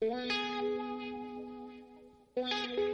Thank you.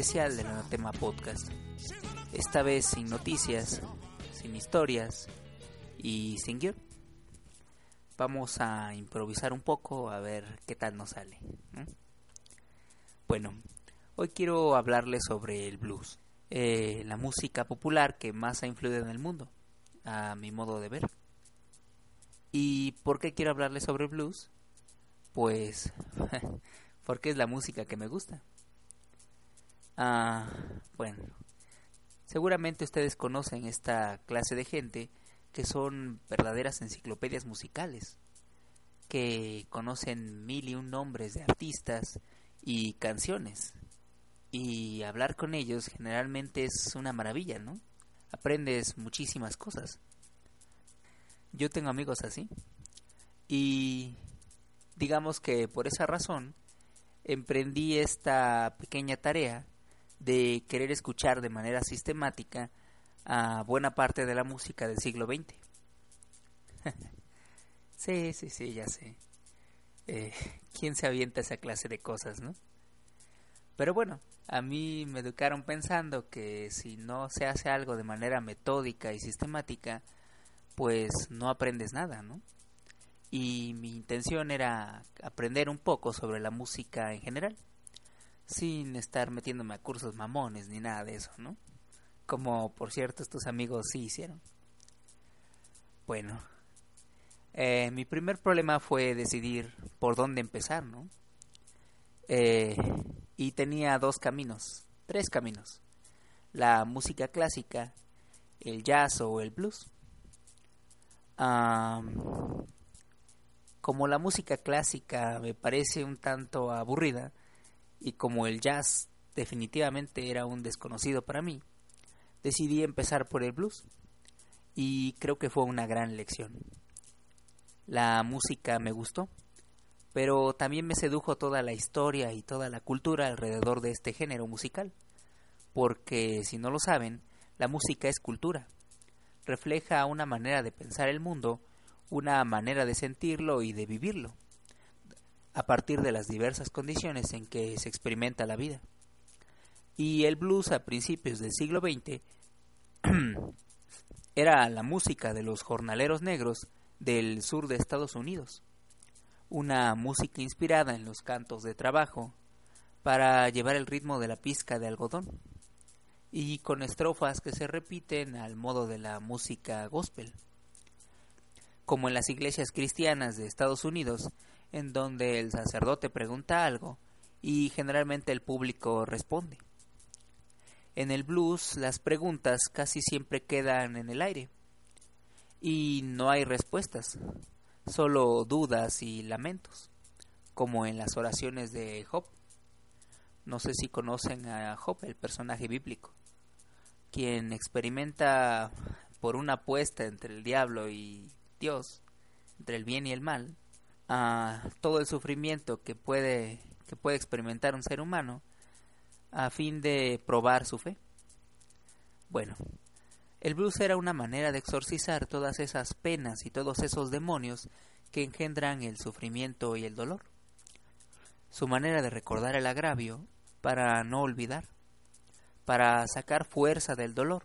Especial del Anatema Podcast. Esta vez sin noticias, sin historias y sin guion. Vamos a improvisar un poco a ver qué tal nos sale. Bueno, hoy quiero hablarles sobre el blues, eh, la música popular que más ha influido en el mundo, a mi modo de ver. ¿Y por qué quiero hablarles sobre el blues? Pues porque es la música que me gusta. Ah, bueno, seguramente ustedes conocen esta clase de gente que son verdaderas enciclopedias musicales, que conocen mil y un nombres de artistas y canciones. Y hablar con ellos generalmente es una maravilla, ¿no? Aprendes muchísimas cosas. Yo tengo amigos así. Y digamos que por esa razón emprendí esta pequeña tarea de querer escuchar de manera sistemática a buena parte de la música del siglo XX. sí, sí, sí, ya sé. Eh, ¿Quién se avienta esa clase de cosas, no? Pero bueno, a mí me educaron pensando que si no se hace algo de manera metódica y sistemática, pues no aprendes nada, ¿no? Y mi intención era aprender un poco sobre la música en general sin estar metiéndome a cursos mamones ni nada de eso, ¿no? Como por cierto estos amigos sí hicieron. Bueno, eh, mi primer problema fue decidir por dónde empezar, ¿no? Eh, y tenía dos caminos, tres caminos. La música clásica, el jazz o el blues. como la música clásica me parece un tanto aburrida, y como el jazz definitivamente era un desconocido para mí, decidí empezar por el blues y creo que fue una gran lección. La música me gustó, pero también me sedujo toda la historia y toda la cultura alrededor de este género musical, porque si no lo saben, la música es cultura, refleja una manera de pensar el mundo, una manera de sentirlo y de vivirlo a partir de las diversas condiciones en que se experimenta la vida. Y el blues a principios del siglo XX era la música de los jornaleros negros del sur de Estados Unidos, una música inspirada en los cantos de trabajo para llevar el ritmo de la pizca de algodón y con estrofas que se repiten al modo de la música gospel. Como en las iglesias cristianas de Estados Unidos, en donde el sacerdote pregunta algo y generalmente el público responde. En el blues las preguntas casi siempre quedan en el aire y no hay respuestas, solo dudas y lamentos, como en las oraciones de Job. No sé si conocen a Job, el personaje bíblico, quien experimenta por una apuesta entre el diablo y Dios, entre el bien y el mal, a todo el sufrimiento que puede, que puede experimentar un ser humano a fin de probar su fe. Bueno, el blues era una manera de exorcizar todas esas penas y todos esos demonios que engendran el sufrimiento y el dolor. Su manera de recordar el agravio para no olvidar, para sacar fuerza del dolor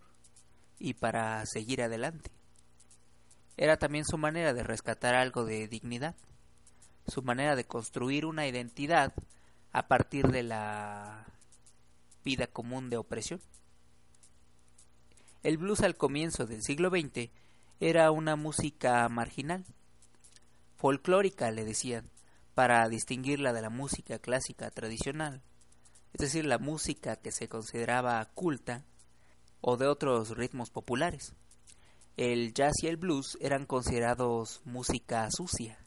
y para seguir adelante. Era también su manera de rescatar algo de dignidad su manera de construir una identidad a partir de la vida común de opresión. El blues al comienzo del siglo XX era una música marginal, folclórica le decían, para distinguirla de la música clásica tradicional, es decir, la música que se consideraba culta o de otros ritmos populares. El jazz y el blues eran considerados música sucia,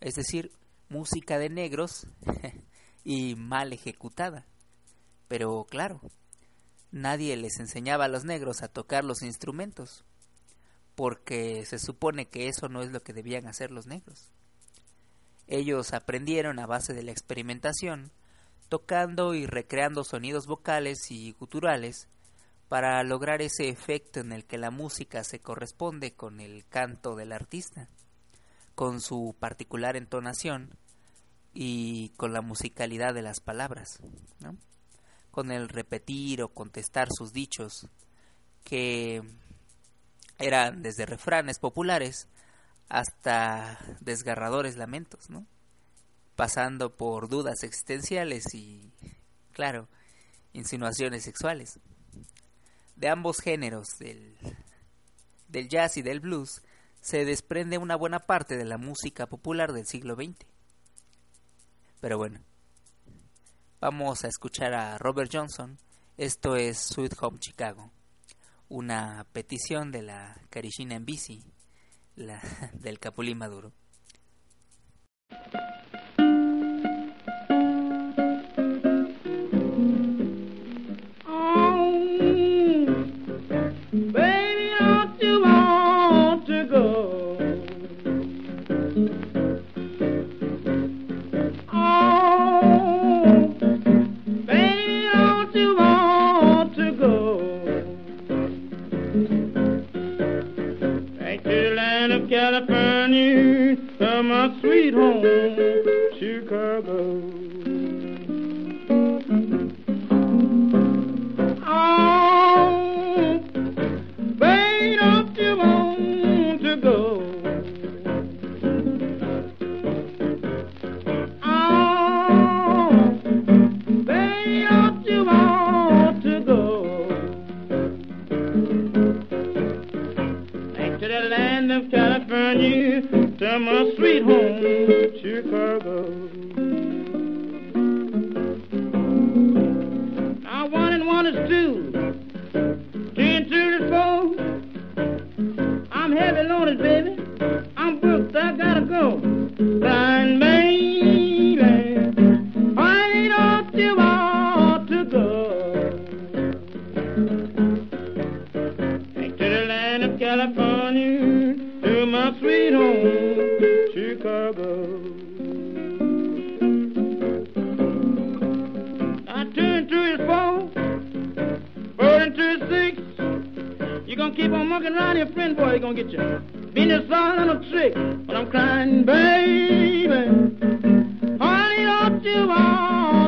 es decir, música de negros y mal ejecutada. Pero claro, nadie les enseñaba a los negros a tocar los instrumentos, porque se supone que eso no es lo que debían hacer los negros. Ellos aprendieron a base de la experimentación, tocando y recreando sonidos vocales y guturales para lograr ese efecto en el que la música se corresponde con el canto del artista, con su particular entonación y con la musicalidad de las palabras, con el repetir o contestar sus dichos, que eran desde refranes populares hasta desgarradores lamentos, ¿no? pasando por dudas existenciales y, claro, insinuaciones sexuales. De ambos géneros, del, del jazz y del blues, se desprende una buena parte de la música popular del siglo XX. Pero bueno, vamos a escuchar a Robert Johnson. Esto es Sweet Home Chicago, una petición de la Carishina en bici, la, del Capulín Maduro.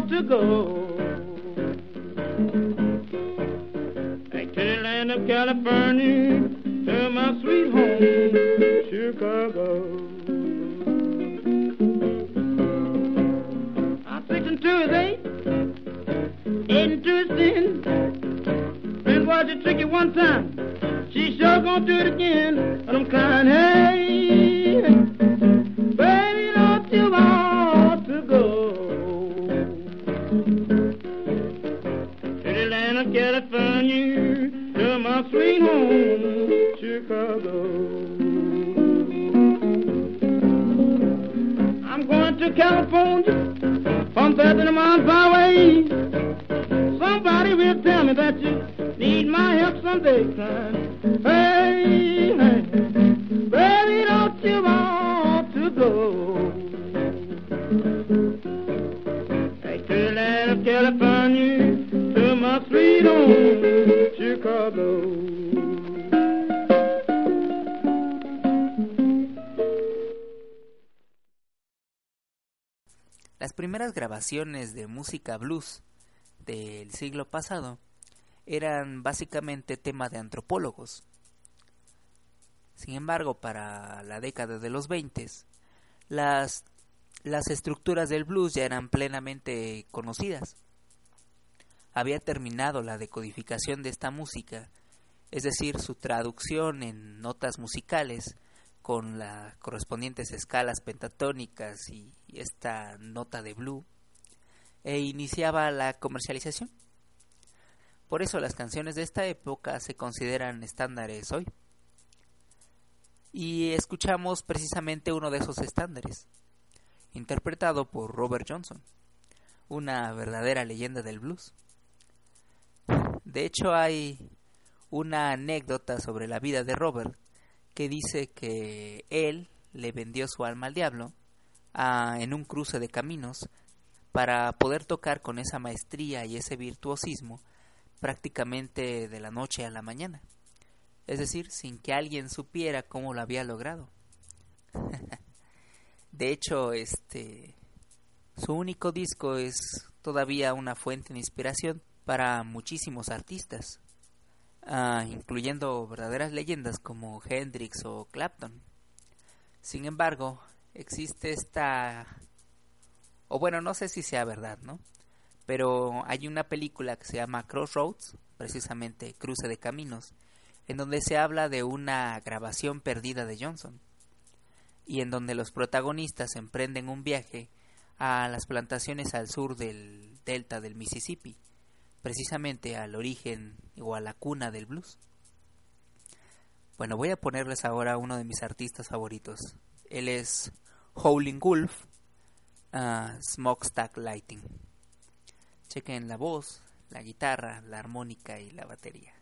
to go. Back to the land of California, to my sweet home, Chicago. I'm six and two is eight, eight and two is ten. Friend was a tricky one time, she sure gonna do it again, and I'm crying, hey. California, from 13 miles away. Somebody will tell me that you need my help someday, son. Hey. Las primeras grabaciones de música blues del siglo pasado eran básicamente tema de antropólogos. Sin embargo, para la década de los 20, las, las estructuras del blues ya eran plenamente conocidas. Había terminado la decodificación de esta música, es decir, su traducción en notas musicales con las correspondientes escalas pentatónicas y esta nota de blue, e iniciaba la comercialización. Por eso las canciones de esta época se consideran estándares hoy. Y escuchamos precisamente uno de esos estándares, interpretado por Robert Johnson, una verdadera leyenda del blues. De hecho, hay una anécdota sobre la vida de Robert que dice que él le vendió su alma al diablo en un cruce de caminos para poder tocar con esa maestría y ese virtuosismo prácticamente de la noche a la mañana. Es decir, sin que alguien supiera cómo lo había logrado. de hecho, este su único disco es todavía una fuente de inspiración para muchísimos artistas, ah, incluyendo verdaderas leyendas como Hendrix o Clapton. Sin embargo, existe esta... o bueno, no sé si sea verdad, ¿no? Pero hay una película que se llama Crossroads, precisamente Cruce de Caminos, en donde se habla de una grabación perdida de Johnson, y en donde los protagonistas emprenden un viaje a las plantaciones al sur del delta del Mississippi, precisamente al origen o a la cuna del blues. Bueno, voy a ponerles ahora uno de mis artistas favoritos. Él es Howling Wolf, uh, Smokestack Lighting. Chequen la voz, la guitarra, la armónica y la batería.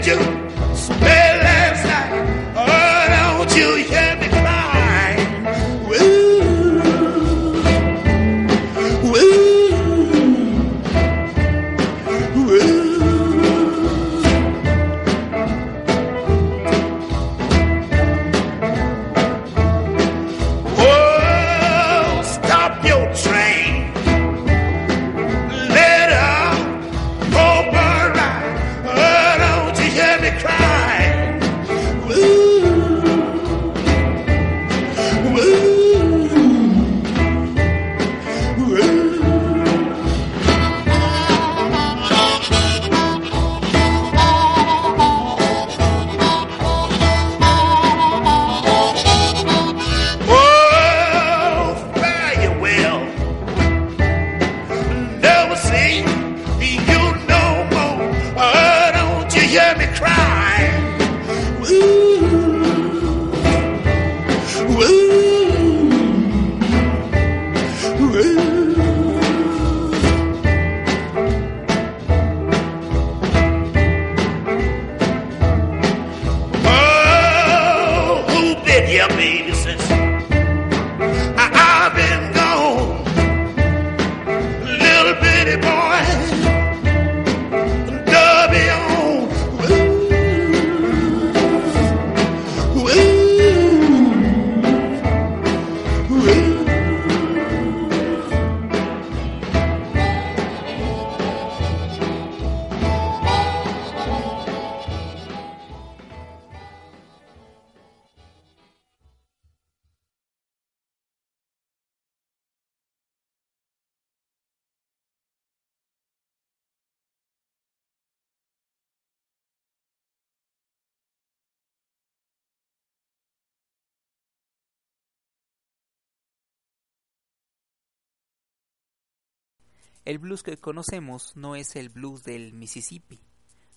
angel. Spell and El blues que conocemos no es el blues del Mississippi,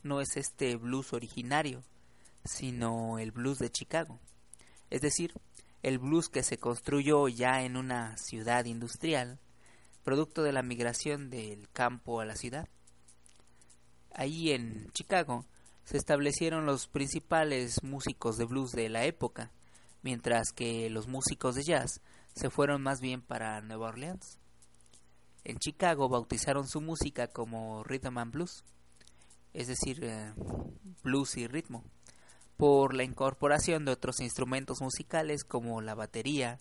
no es este blues originario, sino el blues de Chicago. Es decir, el blues que se construyó ya en una ciudad industrial, producto de la migración del campo a la ciudad. Ahí en Chicago se establecieron los principales músicos de blues de la época, mientras que los músicos de jazz se fueron más bien para Nueva Orleans. En Chicago bautizaron su música como Rhythm and Blues, es decir, eh, blues y ritmo, por la incorporación de otros instrumentos musicales como la batería,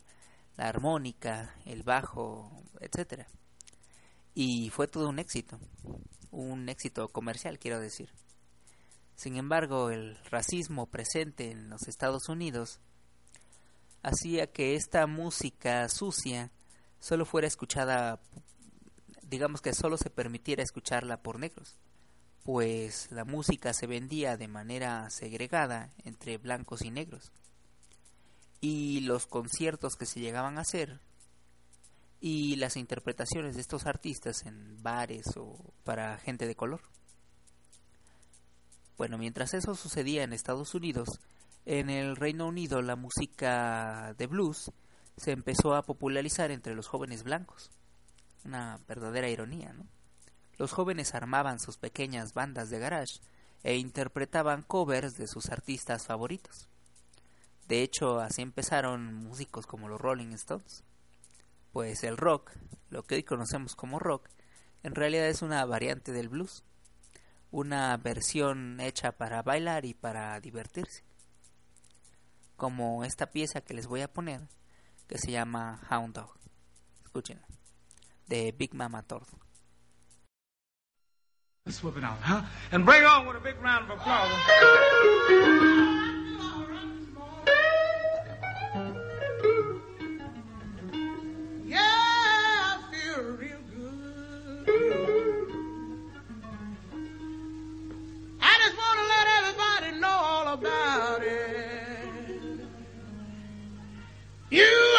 la armónica, el bajo, etc. Y fue todo un éxito, un éxito comercial, quiero decir. Sin embargo, el racismo presente en los Estados Unidos hacía que esta música sucia solo fuera escuchada, digamos que solo se permitiera escucharla por negros, pues la música se vendía de manera segregada entre blancos y negros. Y los conciertos que se llegaban a hacer y las interpretaciones de estos artistas en bares o para gente de color. Bueno, mientras eso sucedía en Estados Unidos, en el Reino Unido la música de blues se empezó a popularizar entre los jóvenes blancos. Una verdadera ironía, ¿no? Los jóvenes armaban sus pequeñas bandas de garage e interpretaban covers de sus artistas favoritos. De hecho, así empezaron músicos como los Rolling Stones. Pues el rock, lo que hoy conocemos como rock, en realidad es una variante del blues una versión hecha para bailar y para divertirse. Como esta pieza que les voy a poner, que se llama Hound Dog. Escuchen, de Big Mama Thorne. Let's whip it out, huh? And bring on with a big round of applause. Yeah, I feel real good. I just want to let everybody know all about it. You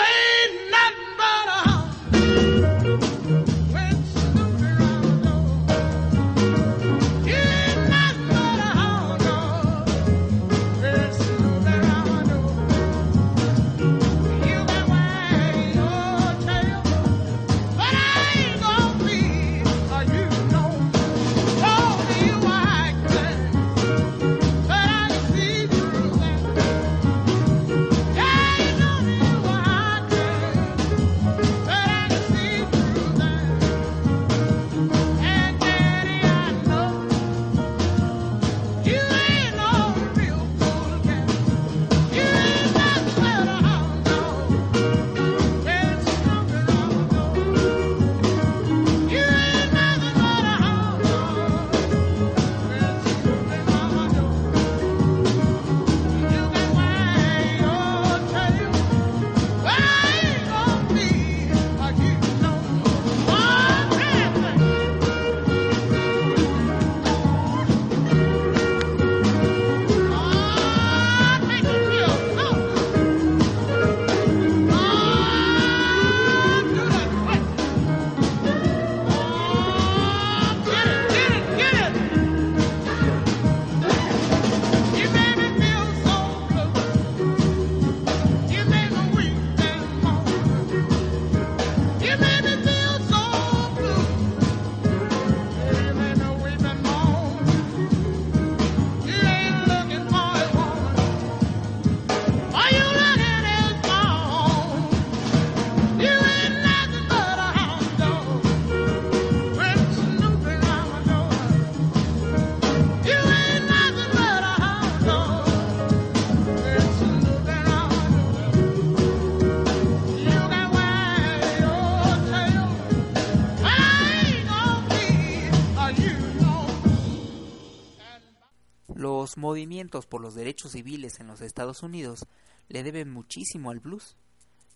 por los derechos civiles en los Estados Unidos le deben muchísimo al blues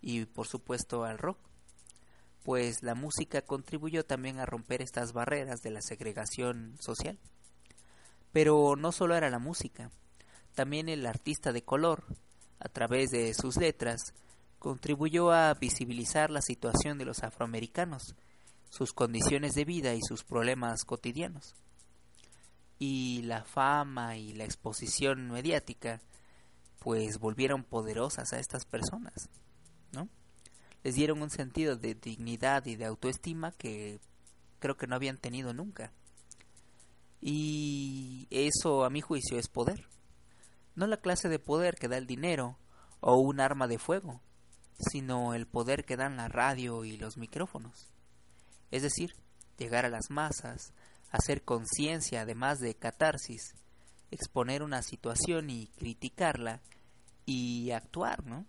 y por supuesto al rock, pues la música contribuyó también a romper estas barreras de la segregación social. Pero no solo era la música, también el artista de color, a través de sus letras, contribuyó a visibilizar la situación de los afroamericanos, sus condiciones de vida y sus problemas cotidianos y la fama y la exposición mediática pues volvieron poderosas a estas personas, ¿no? Les dieron un sentido de dignidad y de autoestima que creo que no habían tenido nunca. Y eso, a mi juicio, es poder. No la clase de poder que da el dinero o un arma de fuego, sino el poder que dan la radio y los micrófonos. Es decir, llegar a las masas, hacer conciencia además de catarsis, exponer una situación y criticarla y actuar, ¿no?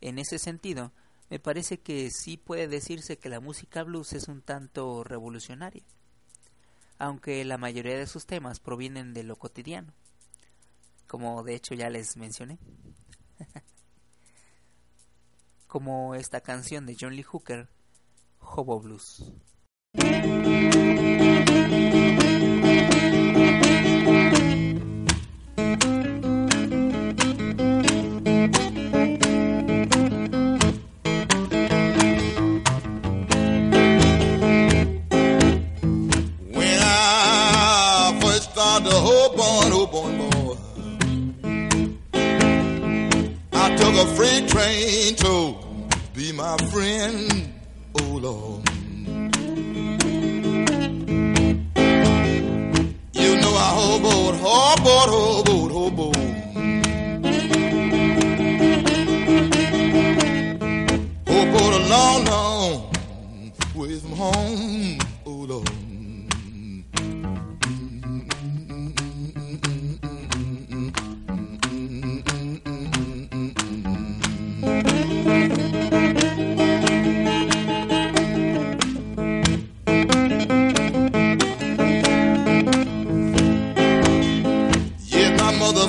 En ese sentido, me parece que sí puede decirse que la música blues es un tanto revolucionaria, aunque la mayoría de sus temas provienen de lo cotidiano, como de hecho ya les mencioné. como esta canción de John Lee Hooker, Hobo Blues.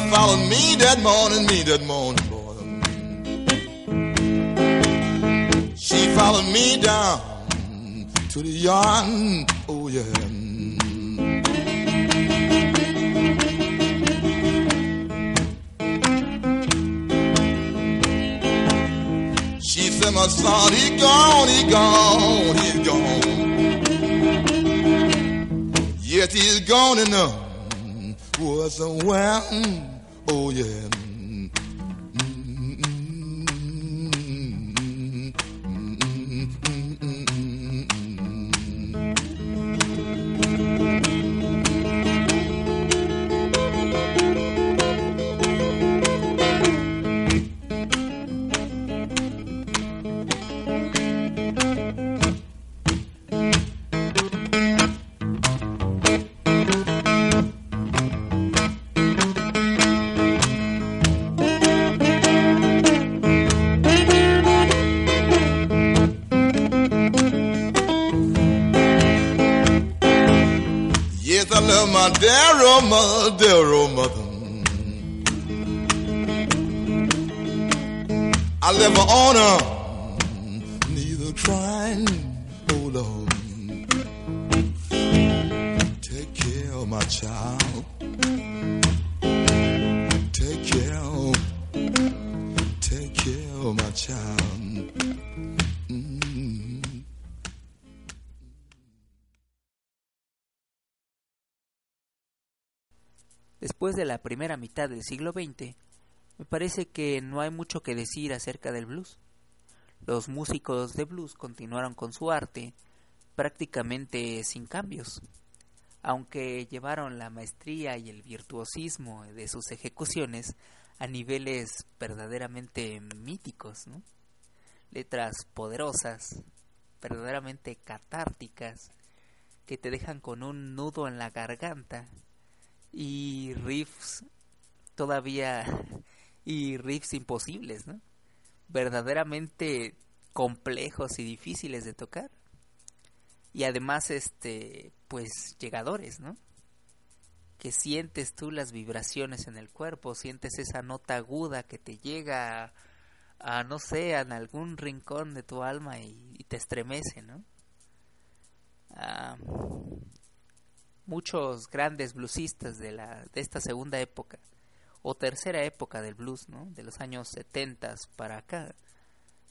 followed me that morning, me that morning, boy. She followed me down to the yard, oh yeah. She said, my son, he gone, he gone, he's gone. Yet he's gone enough was a well Oh yeah. Well, my dear old mother, dear old mother. I live an her. neither crying, hold Lord. Take care of my child. Después de la primera mitad del siglo XX, me parece que no hay mucho que decir acerca del blues. Los músicos de blues continuaron con su arte prácticamente sin cambios, aunque llevaron la maestría y el virtuosismo de sus ejecuciones a niveles verdaderamente míticos, letras poderosas, verdaderamente catárticas, que te dejan con un nudo en la garganta y riffs todavía y riffs imposibles, ¿no? Verdaderamente complejos y difíciles de tocar. Y además este pues llegadores, ¿no? Que sientes tú las vibraciones en el cuerpo, sientes esa nota aguda que te llega a, no sé, en algún rincón de tu alma y, te estremece, ¿no? Ah, muchos grandes bluesistas de, la, de esta segunda época o tercera época del blues, ¿no? de los años 70 para acá,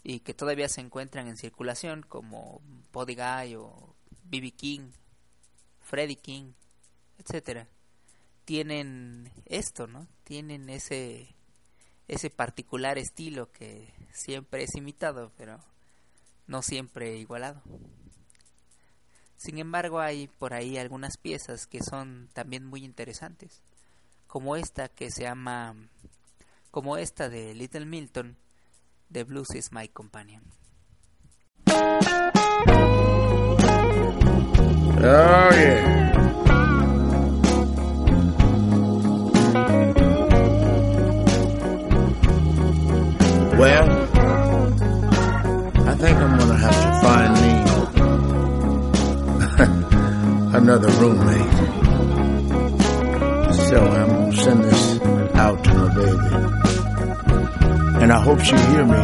y que todavía se encuentran en circulación como Buddy Guy o B.B. King, Freddie King, etcétera, tienen esto, ¿no? Tienen ese ese particular estilo que siempre es imitado, pero no siempre igualado. Sin embargo, hay por ahí algunas piezas que son también muy interesantes, como esta que se llama como esta de Little Milton, The Blues is My Companion. Hope you hear me.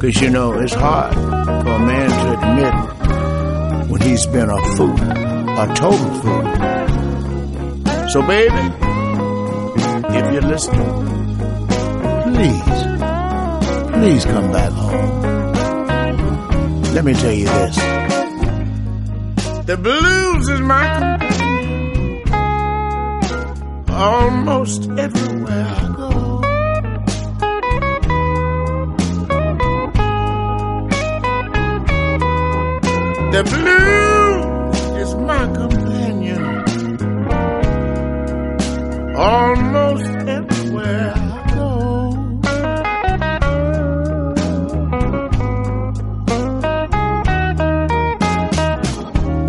Cause you know, it's hard for a man to admit when he's been a fool, a total fool. So baby, if you're listening, please Please come back home. Let me tell you this. The blues is my almost everywhere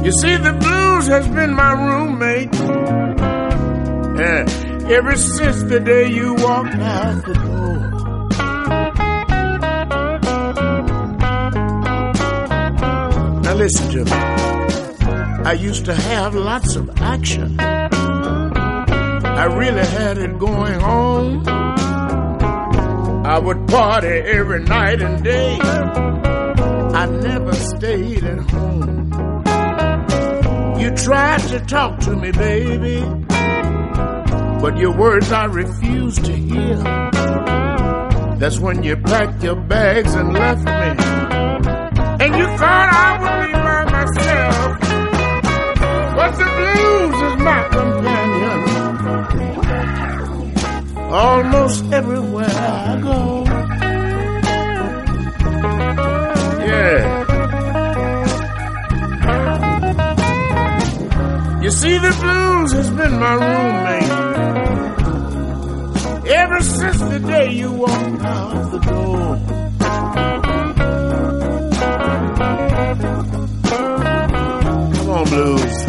You see, the blues has been my roommate yeah, ever since the day you walked out the door. Now listen to me. I used to have lots of action. I really had it going on. I would party every night and day. I never stayed at home. You tried to talk to me, baby, but your words I refused to hear. That's when you packed your bags and left me. And you thought I would be by myself. But the blues is my companion. Almost everywhere I go. Yeah. You see, the blues has been my roommate ever since the day you walked out the door. Come on, blues.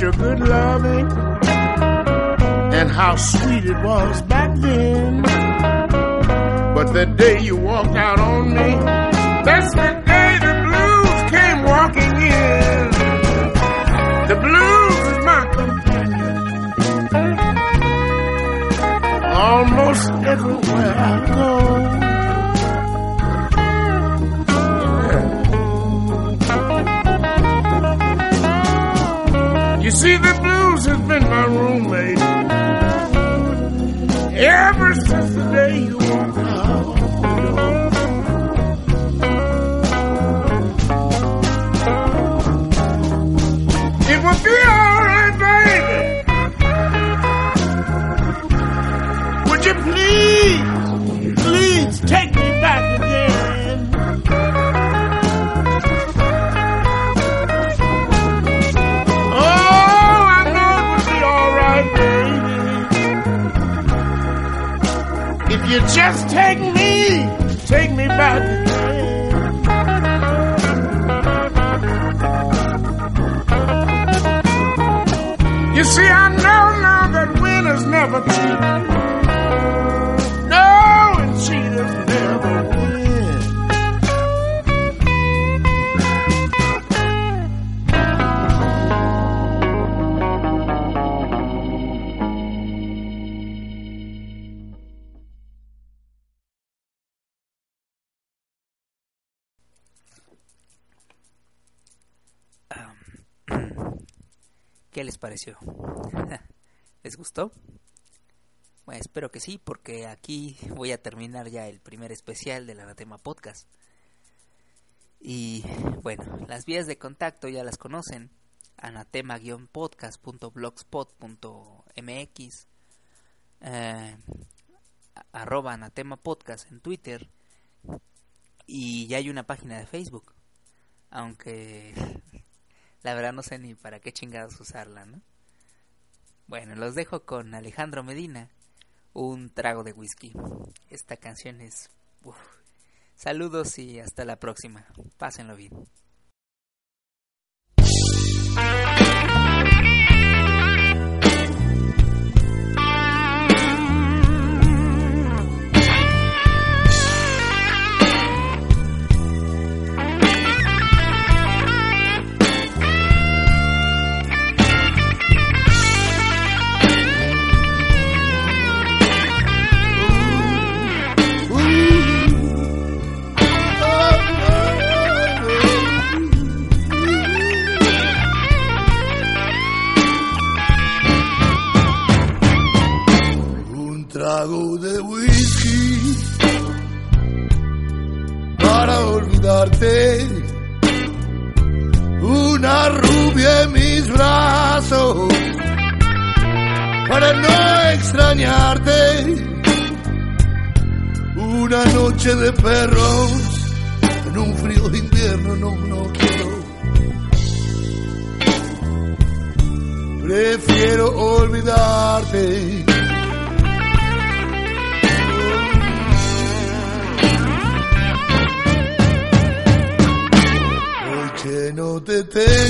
your good loving and how sweet it was back then. But the day you walked out on me, that's the day the blues came walking in. The blues is my companion. Almost everywhere I go. ¿Qué les pareció? ¿Les gustó? Bueno, espero que sí, porque aquí voy a terminar ya el primer especial del Anatema Podcast. Y bueno, las vías de contacto ya las conocen. anatema-podcast.blogspot.mx eh, arroba anatema podcast en Twitter y ya hay una página de Facebook. Aunque la verdad no sé ni para qué chingados usarla, ¿no? Bueno, los dejo con Alejandro Medina, un trago de whisky. Esta canción es... uf. Saludos y hasta la próxima. Pásenlo bien.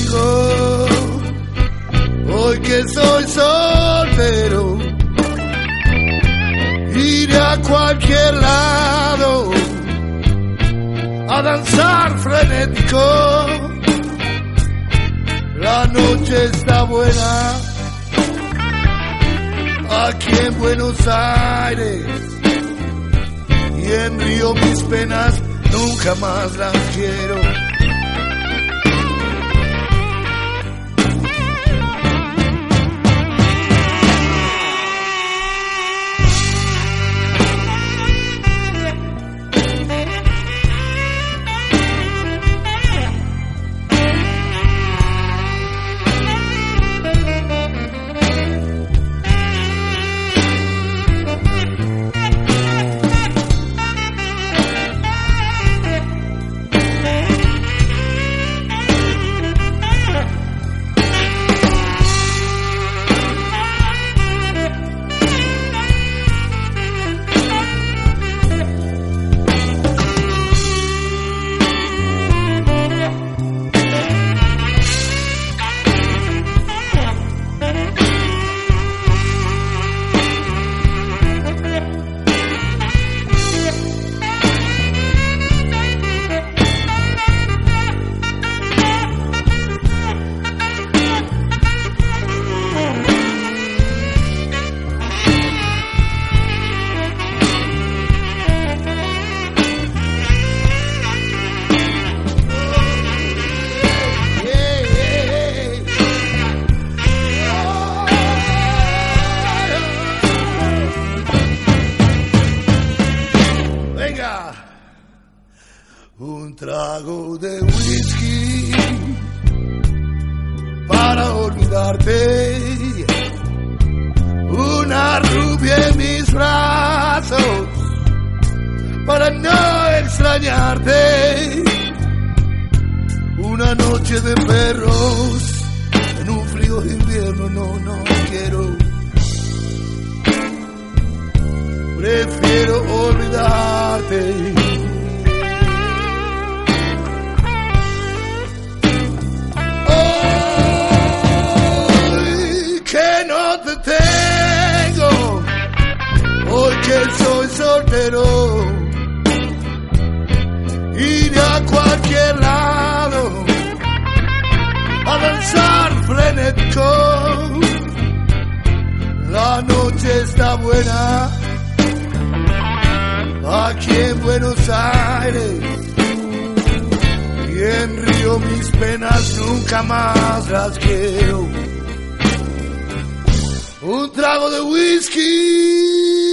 Tengo, hoy que soy soltero, iré a cualquier lado a danzar frenético. La noche está buena aquí en Buenos Aires y en Río mis penas nunca más las quiero. No quiero. Prefiero olvidarte. que soy soltero. Iré a cualquier lado a danzar frenético. La noche está buena aquí en Buenos Aires. Y en Río mis penas nunca más las quiero. Un trago de whisky